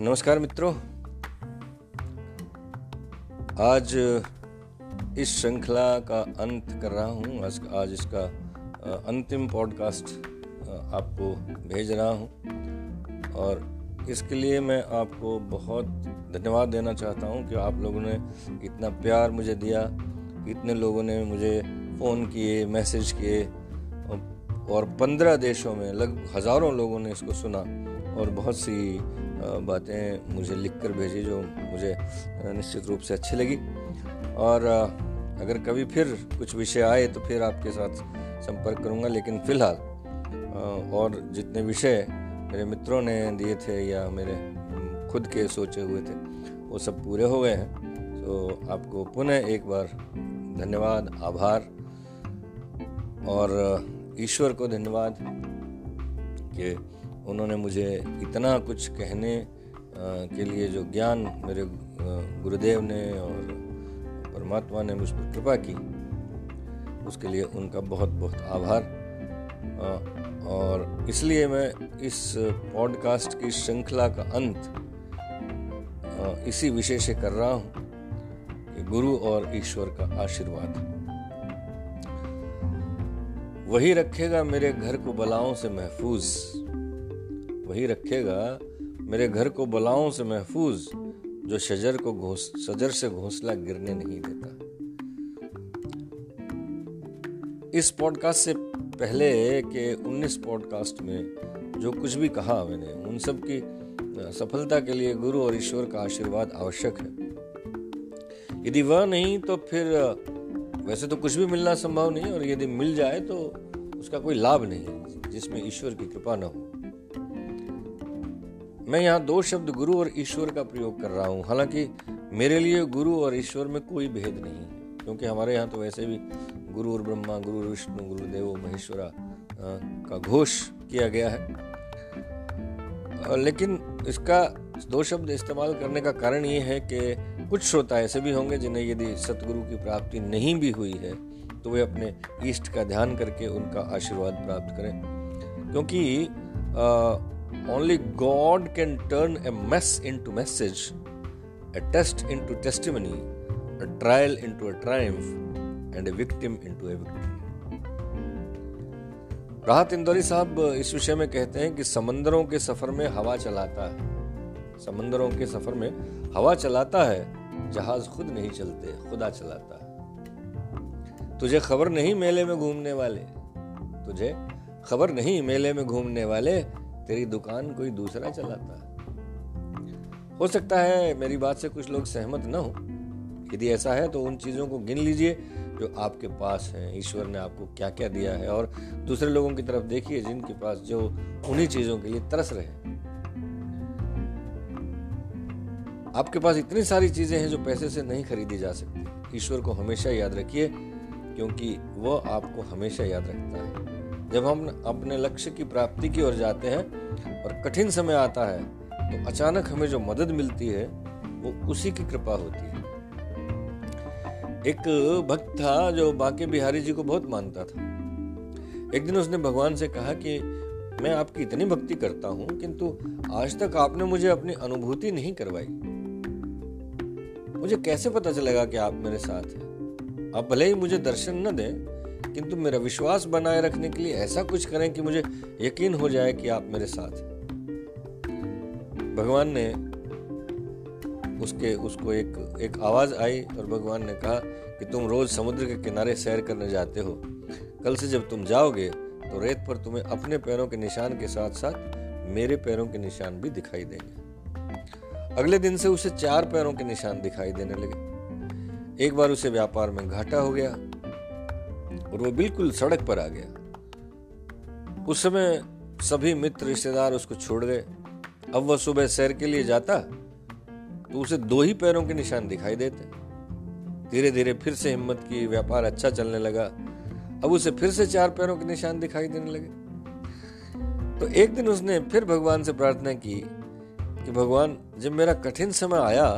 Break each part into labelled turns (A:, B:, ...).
A: नमस्कार मित्रों। आज इस श्रृंखला का अंत कर रहा हूँ। आज, आज इसका अंतिम पॉडकास्ट आपको भेज रहा हूँ। और इसके लिए मैं आपको बहुत धन्यवाद देना चाहता हूँ कि आप लोगों ने इतना प्यार मुझे दिया इतने लोगों ने मुझे फ़ोन किए मैसेज किए और पंद्रह देशों में लगभग हज़ारों लोगों ने इसको सुना और बहुत सी बातें मुझे लिख कर भेजी जो मुझे निश्चित रूप से अच्छी लगी। और अगर कभी फिर कुछ विषय आए तो फिर आपके साथ संपर्क करूँगा, लेकिन फ़िलहाल और जितने विषय मेरे मित्रों ने दिए थे या मेरे खुद के सोचे हुए थे, वो सब पूरे हो गए हैं। तो आपको पुनः एक बार धन्यवाद, आभार, और ईश्वर को धन्यवाद कि उन्होंने मुझे इतना कुछ कहने के लिए जो ज्ञान मेरे गुरुदेव ने और परमात्मा ने मुझ पर कृपा की, उसके लिए उनका बहुत बहुत आभार और इसलिए मैं इस पॉडकास्ट की श्रृंखला का अंत इसी विषय से कर रहा हूँ कि गुरु और ईश्वर का आशीर्वाद। वही रखेगा मेरे घर को बलाओं से महफूज। वही रखेगा, मेरे घर को बलाओं से महफूज, जो शजर को घोस, शजर से घोंसला गिरने नहीं देता। इस पॉडकास्ट से पहले के 19 पॉडकास्ट में जो कुछ भी कहा मैंने, उन सब की सफलता के लिए गुरु और ईश्वर का आशीर्वाद आवश्यक है। यदि वह नहीं तो फिर वैसे तो कुछ भी मिलना संभव नहीं, और यदि मिल जाए तो उसका कोई लाभ नहीं जिसमें ईश्वर की कृपा न हो। मैं यहाँ दो शब्द गुरु और ईश्वर का प्रयोग कर रहा हूँ। हालाँकि मेरे लिए गुरु और ईश्वर में कोई भेद नहीं है, क्योंकि हमारे यहाँ तो वैसे भी गुरु और ब्रह्मा, गुरु विष्णु गुरुदेव महेश्वरा का घोष किया गया है। लेकिन इसका दो शब्द इस्तेमाल करने का कारण ये है कि कुछ श्रोता ऐसे भी होंगे जिन्हें यदि सतगुरु की प्राप्ति नहीं भी हुई है तो वे अपने इष्ट का ध्यान करके उनका आशीर्वाद प्राप्त करें। क्योंकि only God can turn a mess into message a test into testimony a trial into a triumph and a victim into a victim Rahat Indori साहब, इस विषय में कहते हैं कि समंदरों के सफ़र में हवा चलाता है। समंदरों के सफ़र में हवा चलाता है, जहाज़ खुद नहीं चलते, खुदा चलाता है। तुझे खबर नहीं मेले में घूमने वाले, तुझे खबर नहीं मेले में घूमने वाले तेरी दुकान कोई दूसरा चलाता। है हो सकता है मेरी बात से कुछ लोग सहमत न हो। यदि ऐसा है तो उन चीज़ों को गिन लीजिए जो आपके पास हैं। ईश्वर ने आपको क्या क्या दिया है और दूसरे लोगों की तरफ़ देखिए जिनके पास जो उन्हीं चीज़ों के लिए तरस रहे आपके पास इतनी सारी चीज़ें हैं जो पैसे से नहीं खरीदी जा सकती। ईश्वर को हमेशा याद रखिए, क्योंकि वह आपको हमेशा याद रखता है। जब हम अपने लक्ष्य की प्राप्ति की ओर जाते हैं और कठिन समय आता है तो अचानक हमें जो मदद मिलती है, वो उसी की कृपा होती है। एक भक्त था जो बांके बिहारी जी को बहुत मानता था। एक दिन उसने भगवान से कहा कि, मैं आपकी इतनी भक्ति करता हूँ, किंतु आज तक आपने मुझे अपनी अनुभूति नहीं करवाई। मुझे कैसे पता चलेगा कि आप मेरे साथ हैं? आप भले ही मुझे दर्शन न दें किंतु मेरा विश्वास बनाए रखने के लिए ऐसा कुछ करें कि मुझे यकीन हो जाए कि आप मेरे साथ हैं। भगवान ने उसके, उसको एक एक आवाज़ आई और भगवान ने कहा कि तुम रोज समुद्र के किनारे सैर करने जाते हो। कल से जब तुम जाओगे तो रेत पर तुम्हें अपने पैरों के निशान के साथ साथ मेरे पैरों के निशान भी दिखाई देंगे। अगले दिन से उसे चार पैरों के निशान दिखाई देने लगे। एक बार उसे व्यापार में घाटा हो गया। और वो बिल्कुल सड़क पर आ गया। उस समय सभी मित्र, रिश्तेदार उसको छोड़ गए। अब वह सुबह सैर के लिए जाता तो उसे दो ही पैरों के निशान दिखाई देते। धीरे धीरे फिर से हिम्मत की, व्यापार अच्छा चलने लगा। अब उसे फिर से चार पैरों के निशान दिखाई देने लगे। तो एक दिन उसने फिर भगवान से प्रार्थना की कि, भगवान, जब मेरा कठिन समय आया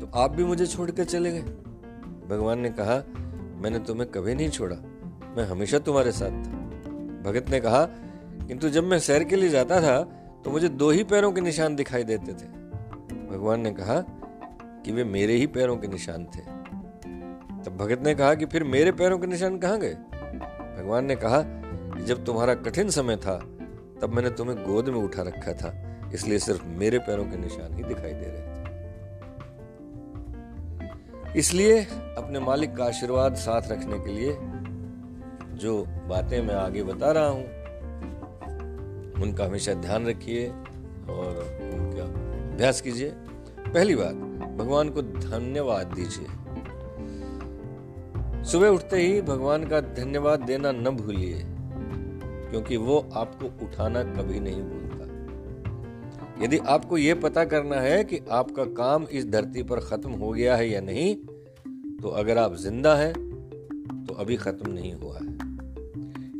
A: तो आप भी मुझे छोड़कर चले गए। भगवान ने कहा, मैंने तुम्हें कभी नहीं छोड़ा। मैं हमेशा तुम्हारे साथ था। भगत ने कहा, किंतु जब मैं सैर के लिए जाता था तो मुझे दो ही पैरों के निशान दिखाई देते थे। भगवान ने कहा कि वे मेरे ही पैरों के निशान थे। तब भगत ने कहा कि फिर मेरे पैरों के निशान कहाँ गए? भगवान ने कहा कि जब तुम्हारा कठिन समय था, तब मैंने तुम्हें गोद में उठा रखा था, इसलिए सिर्फ़ मेरे पैरों के निशान ही दिखाई दे रहे थे। इसलिए अपने मालिक का आशीर्वाद साथ रखने के लिए जो बातें मैं आगे बता रहा हूँ, उनका हमेशा ध्यान रखिए और उनका अभ्यास कीजिए। पहली बात, भगवान को धन्यवाद दीजिए। सुबह उठते ही भगवान का धन्यवाद देना न भूलिए, क्योंकि वो आपको उठाना कभी नहीं भूलता। यदि आपको यह पता करना है कि आपका काम इस धरती पर खत्म हो गया है या नहीं तो अगर आप ज़िंदा हैं तो अभी खत्म नहीं हुआ है।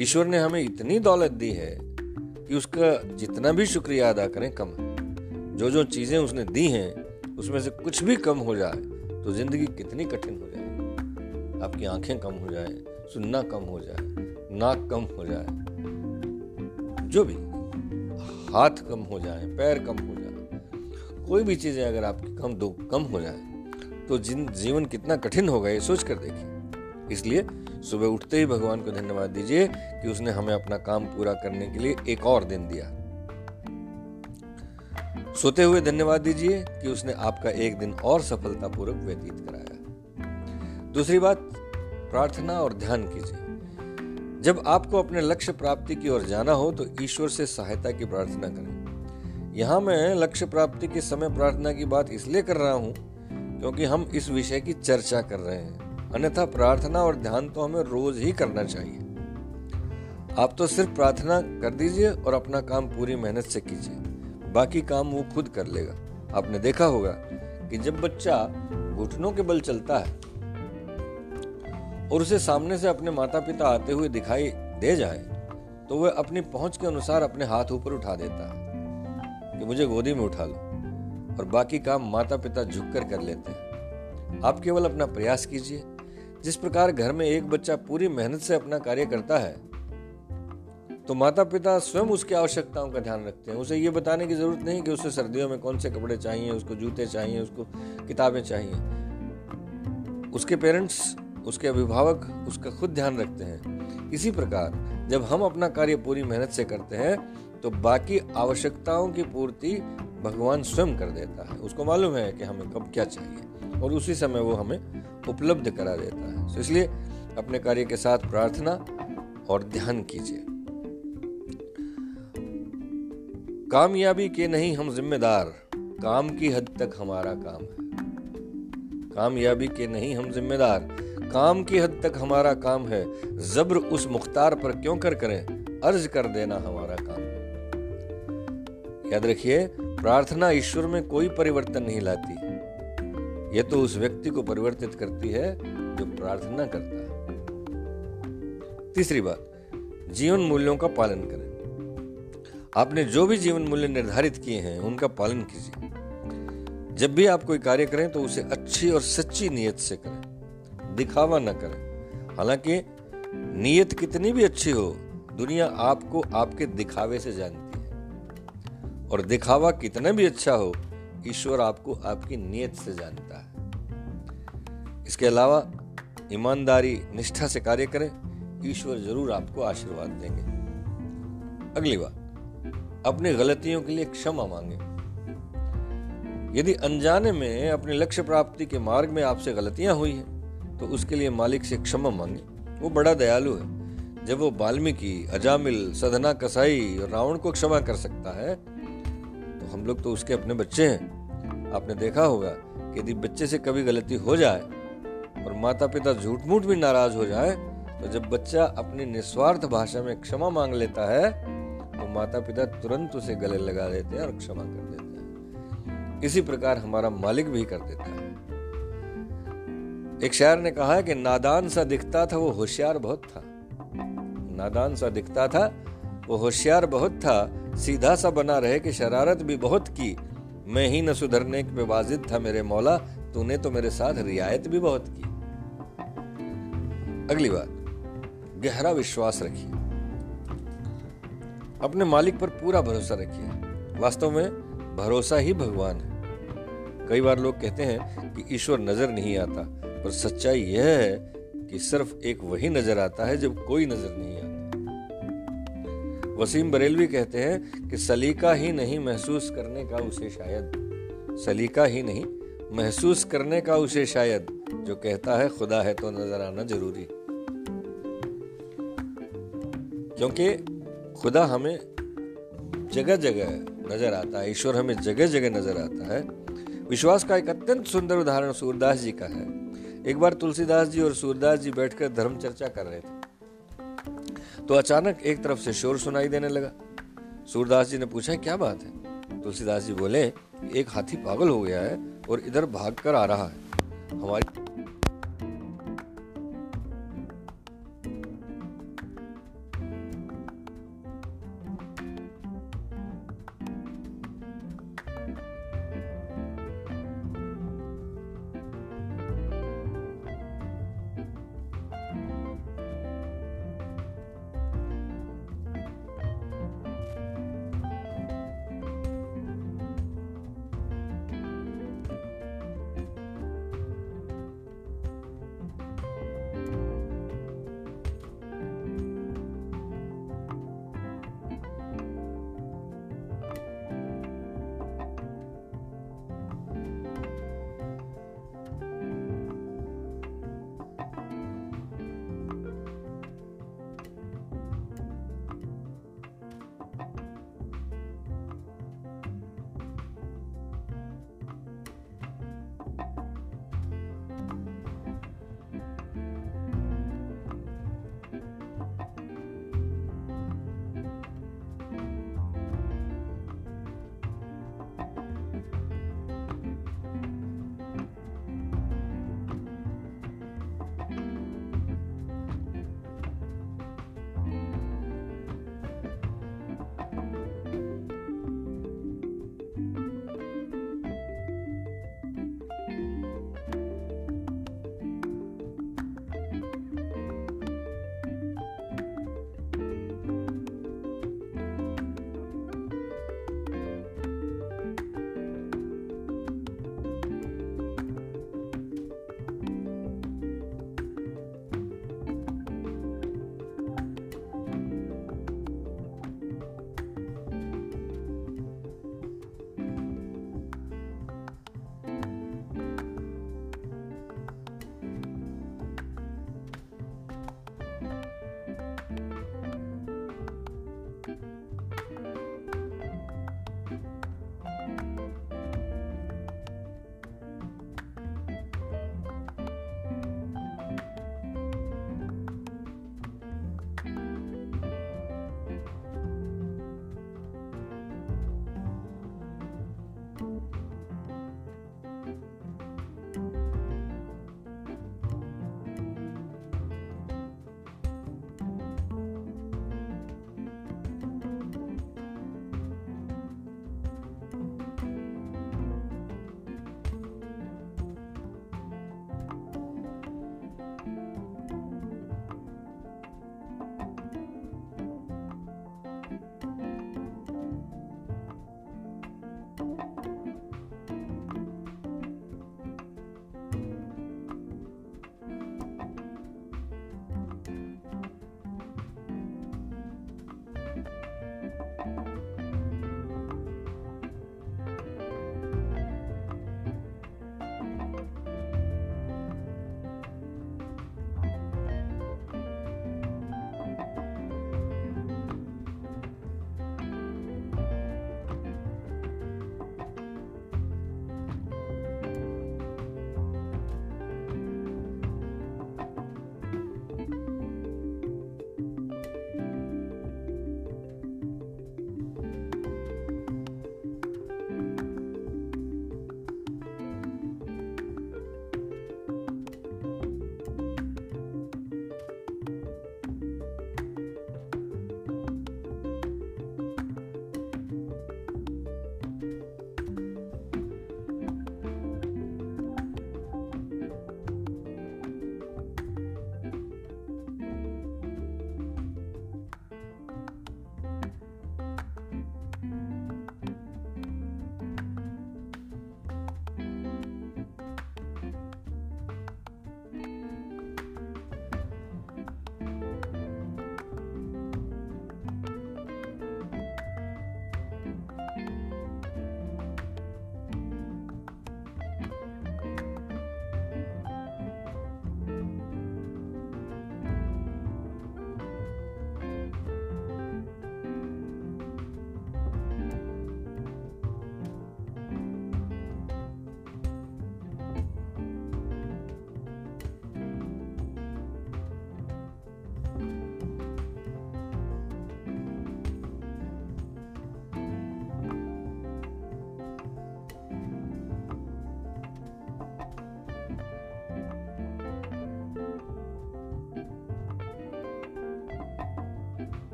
A: ईश्वर ने हमें इतनी दौलत दी है कि उसका जितना भी शुक्रिया अदा करें कम है। जो जो चीज़ें उसने दी हैं, उसमें से कुछ भी कम हो जाए तो ज़िंदगी कितनी कठिन हो जाए आपकी आँखें कम हो जाए, सुनना कम हो जाए, नाक कम हो जाए, जो भी, हाथ कम हो जाए, पैर कम हो जाए, कोई भी चीज़ें अगर आपकी कम दो कम हो जाए तो जिन जीवन कितना कठिन होगा ये सोच कर देखिए। इसलिए सुबह उठते ही भगवान को धन्यवाद दीजिए कि उसने हमें अपना काम पूरा करने के लिए एक और दिन दिया। सोते हुए धन्यवाद दीजिए कि उसने आपका एक दिन और सफलतापूर्वक व्यतीत कराया। दूसरी बात, प्रार्थना और ध्यान कीजिए। जब आपको अपने लक्ष्य प्राप्ति की ओर जाना हो तो ईश्वर से सहायता की प्रार्थना करें। यहाँ मैं लक्ष्य प्राप्ति के समय प्रार्थना की बात इसलिए कर रहा हूँ क्योंकि हम इस विषय की चर्चा कर रहे हैं। अन्यथा प्रार्थना और ध्यान तो हमें रोज ही करना चाहिए। आप तो सिर्फ़ प्रार्थना कर दीजिए और अपना काम पूरी मेहनत से कीजिए। बाकी काम वो खुद कर लेगा। आपने देखा होगा कि जब बच्चा घुटनों के बल चलता है और उसे सामने से अपने माता पिता आते हुए दिखाई दे जाए तो वह अपनी पहुँच के अनुसार अपने हाथ ऊपर उठा देता है कि मुझे गोदी में उठा लो और बाकी काम माता पिता झुककर कर लेते हैं। आप केवल अपना प्रयास कीजिए। जिस प्रकार घर में एक बच्चा पूरी मेहनत से अपना कार्य करता है तो माता पिता स्वयं उसकी आवश्यकताओं का ध्यान रखते हैं। उसे ये बताने की ज़रूरत नहीं कि उसे सर्दियों में कौन से कपड़े चाहिए, उसको जूते चाहिए, उसको किताबें चाहिए। उसके पेरेंट्स, उसके अभिभावक, उसका खुद ध्यान रखते हैं। इसी प्रकार जब हम अपना कार्य पूरी मेहनत से करते हैं तो बाकी आवश्यकताओं की पूर्ति भगवान स्वयं कर देता है। उसको मालूम है कि हमें कब क्या चाहिए, और उसी समय वो हमें उपलब्ध करा देता है। तो इसलिए अपने कार्य के साथ प्रार्थना और ध्यान कीजिए। कामयाबी के नहीं हम जिम्मेदार, काम की हद तक हमारा काम है। कामयाबी के नहीं हम जिम्मेदार, काम की हद तक हमारा काम है। जब्र उस मुख्तार पर क्यों कर करें? अर्ज़ कर देना हमारा काम है। याद रखिए, प्रार्थना ईश्वर में कोई परिवर्तन नहीं लाती। यह तो उस व्यक्ति को परिवर्तित करती है जो प्रार्थना करता है। तीसरी बात, जीवन मूल्यों का पालन करें। आपने जो भी जीवन मूल्य निर्धारित किए हैं, उनका पालन कीजिए। जब भी आप कोई कार्य करें तो उसे अच्छी और सच्ची नीयत से करें। दिखावा न करें। हालाँकि, नीयत कितनी भी अच्छी हो, दुनिया आपको आपके दिखावे से जानती है। और दिखावा कितना भी अच्छा हो, ईश्वर आपको आपकी नीयत से जानता है। इसके अलावा ईमानदारी, निष्ठा से कार्य करें, ईश्वर ज़रूर आपको आशीर्वाद देंगे। अगली बात, अपनी गलतियों के लिए क्षमा मांगे। यदि अनजाने में अपने लक्ष्य प्राप्ति के मार्ग में आपसे गलतियाँ हुई हैं तो उसके लिए मालिक से क्षमा मांगे। वो बड़ा दयालु है। जब वो वाल्मीकि, अजामिल सदना कसाई और रावण को क्षमा कर सकता है तो हम लोग तो उसके अपने बच्चे हैं। आपने देखा होगा कि यदि बच्चे से कभी गलती हो जाए और माता पिता झूठ मूठ भी नाराज़ हो जाए तो जब बच्चा अपनी निस्वार्थ भाषा में क्षमा मांग लेता है तो माता पिता तुरंत उसे गले लगा देते हैं और क्षमा कर देते हैं। इसी प्रकार हमारा मालिक भी कर देता है। एक शायर ने कहा है कि नादान सा दिखता था, वो होशियार बहुत था। नादान सा दिखता था, वो होशियार बहुत था, सीधा सा बना रहे कि शरारत भी बहुत की। मैं ही न सुधरने पे वाजिद था मेरे मौला, तूने तो मेरे साथ रियायत भी बहुत की। अगली बात, गहरा विश्वास रखिए। अपने मालिक पर पूरा भरोसा रखिए। वास्तव में भरोसा ही भगवान है। कई बार लोग कहते हैं कि ईश्वर नज़र नहीं आता, पर सच्चाई यह है कि सिर्फ़ एक वही नज़र आता है जब कोई नज़र नहीं आता। वसीम बरेलवी कहते हैं कि सलीका ही नहीं महसूस करने का उसे शायद, सलीका ही नहीं महसूस करने का उसे शायद जो कहता है, खुदा है तो नज़र आना ज़रूरी। क्योंकि खुदा हमें जगह जगह नज़र आता है, ईश्वर हमें जगह जगह नज़र आता है। विश्वास का एक अत्यंत सुंदर उदाहरण सूरदास जी का है। एक बार तुलसीदास जी और सूरदास जी बैठकर धर्म चर्चा कर रहे थे। तो अचानक एक तरफ़ से शोर सुनाई देने लगा। सूरदास जी ने पूछा, क्या बात है? तुलसीदास जी बोले, एक हाथी पागल हो गया है। और इधर भाग कर आ रहा है। हमारी